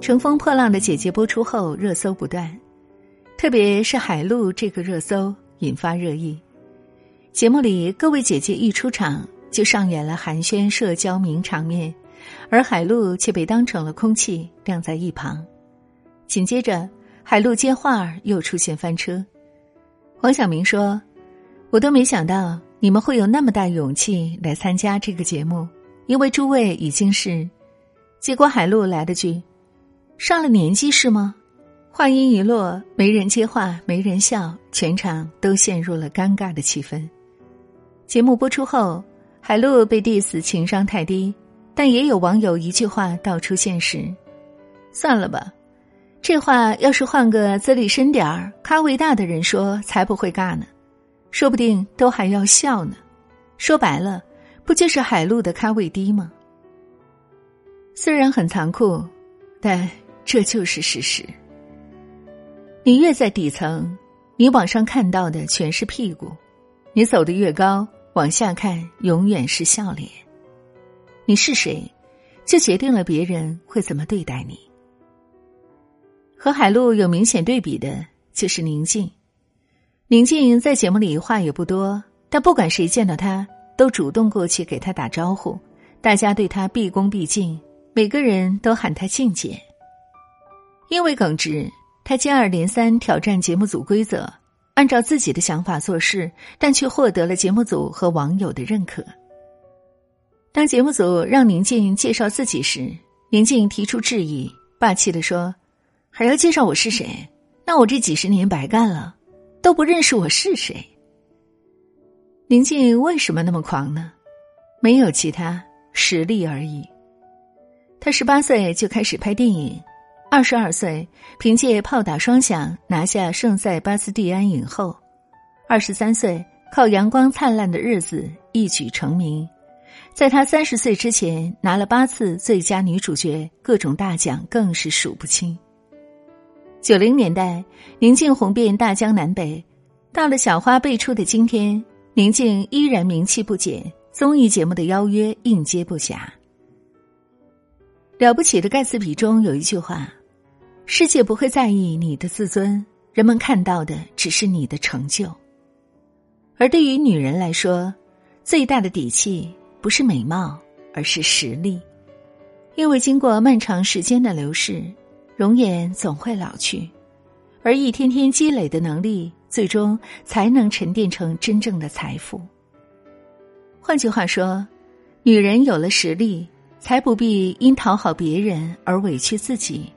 乘风破浪的姐姐播出后热搜不断，特别是海陆这个热搜引发热议。节目里各位姐姐一出场就上演了寒暄社交名场面，而海陆却被当成了空气晾在一旁。紧接着，海陆接话又出现翻车。黄晓明说：“我都没想到你们会有那么大勇气来参加这个节目，因为诸位已经是……”结果海陆来了句：“上了年纪是吗？”话音一落，没人接话，没人笑，全场都陷入了尴尬的气氛。节目播出后，海陆被 diss 情商太低，但也有网友一句话道出现实：“算了吧。”这话要是换个资历深点儿、咖位大的人说，才不会尬呢，说不定都还要笑呢。说白了，不就是海陆的咖位低吗？虽然很残酷，但这就是事实。你越在底层，你往上看到的全是屁股；你走得越高，往下看永远是笑脸。你是谁，就决定了别人会怎么对待你。和海陆有明显对比的就是宁静。宁静在节目里话也不多，但不管谁见到他，都主动过去给他打招呼，大家对他毕恭毕敬，每个人都喊他静姐。因为耿直，他接二连三挑战节目组规则，按照自己的想法做事，但却获得了节目组和网友的认可。当节目组让宁静介绍自己时，宁静提出质疑，霸气的说。还要介绍我是谁？那我这几十年白干了，都不认识我是谁。宁静为什么那么狂呢？没有其他，实力而已。他十八岁就开始拍电影，二十二岁凭借《炮打双响》拿下圣塞巴斯蒂安影后，二十三岁靠《阳光灿烂的日子》一举成名，在他三十岁之前拿了八次最佳女主角，各种大奖更是数不清。九零年代，宁静红遍大江南北。到了小花辈出的今天，宁静依然名气不减，综艺节目的邀约应接不暇。了不起的盖茨比中有一句话：“世界不会在意你的自尊，人们看到的只是你的成就。”而对于女人来说，最大的底气不是美貌，而是实力，因为经过漫长时间的流逝。容颜总会老去，而一天天积累的能力，最终才能沉淀成真正的财富。换句话说，女人有了实力，才不必因讨好别人而委屈自己，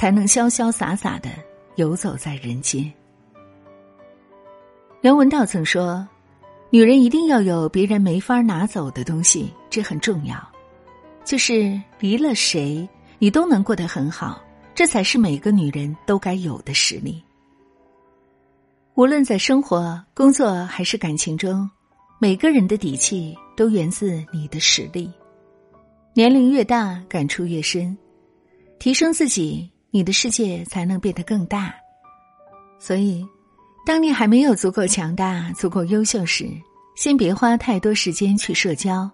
才能潇潇洒洒的游走在人间。梁文道曾说：“女人一定要有别人没法拿走的东西，这很重要，就是离了谁，你都能过得很好。”这才是每个女人都该有的实力。无论在生活、工作还是感情中，每个人的底气都源自你的实力。年龄越大，感触越深。提升自己，你的世界才能变得更大。所以，当你还没有足够强大、足够优秀时，先别花太多时间去社交，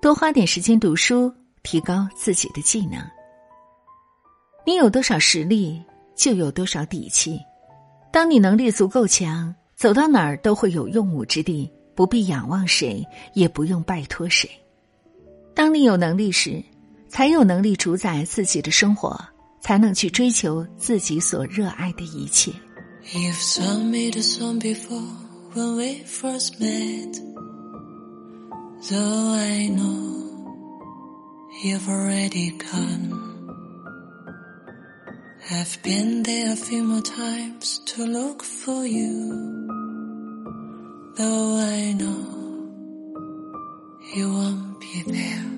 多花点时间读书，提高自己的技能。你有多少实力，就有多少底气。当你能力足够强，走到哪儿都会有用武之地，不必仰望谁，也不用拜托谁。当你有能力时，才有能力主宰自己的生活，才能去追求自己所热爱的一切。You've sung me the song before when we first met. Though I know you've already gone. I've been there a few more times to look for you, though I know you won't be there.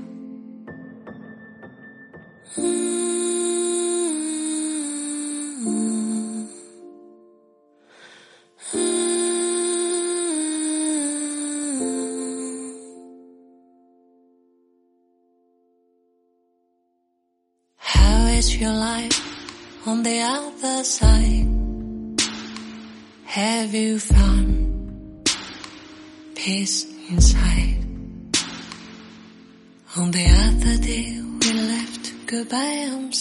Your life? on the other side? Have you found peace inside? On the other day we left goodbye on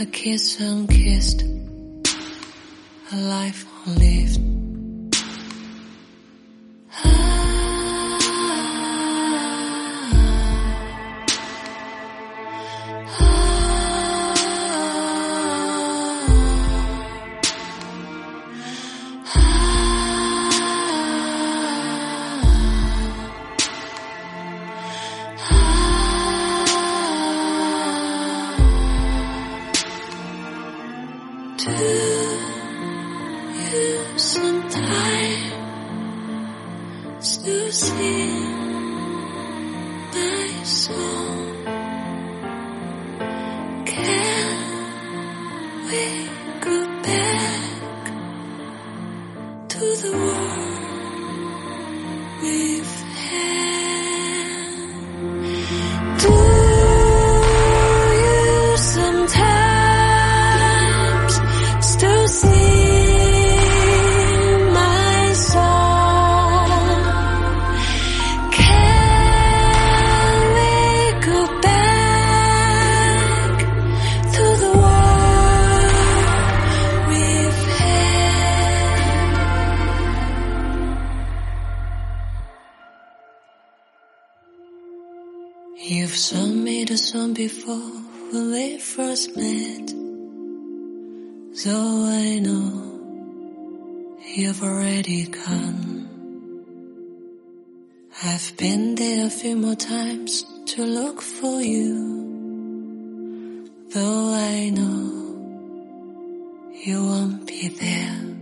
a kiss unkissed, a life unlived. Do you sometimes still sing my? Can You've sung me the song before when we first met. So I know you've already gone. I've been there a few more times to look for you. Though I know you won't be there.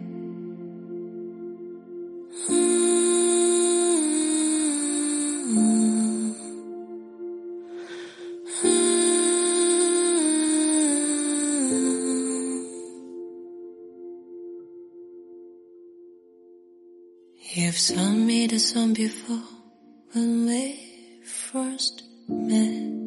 You've sung me the song before when we first met.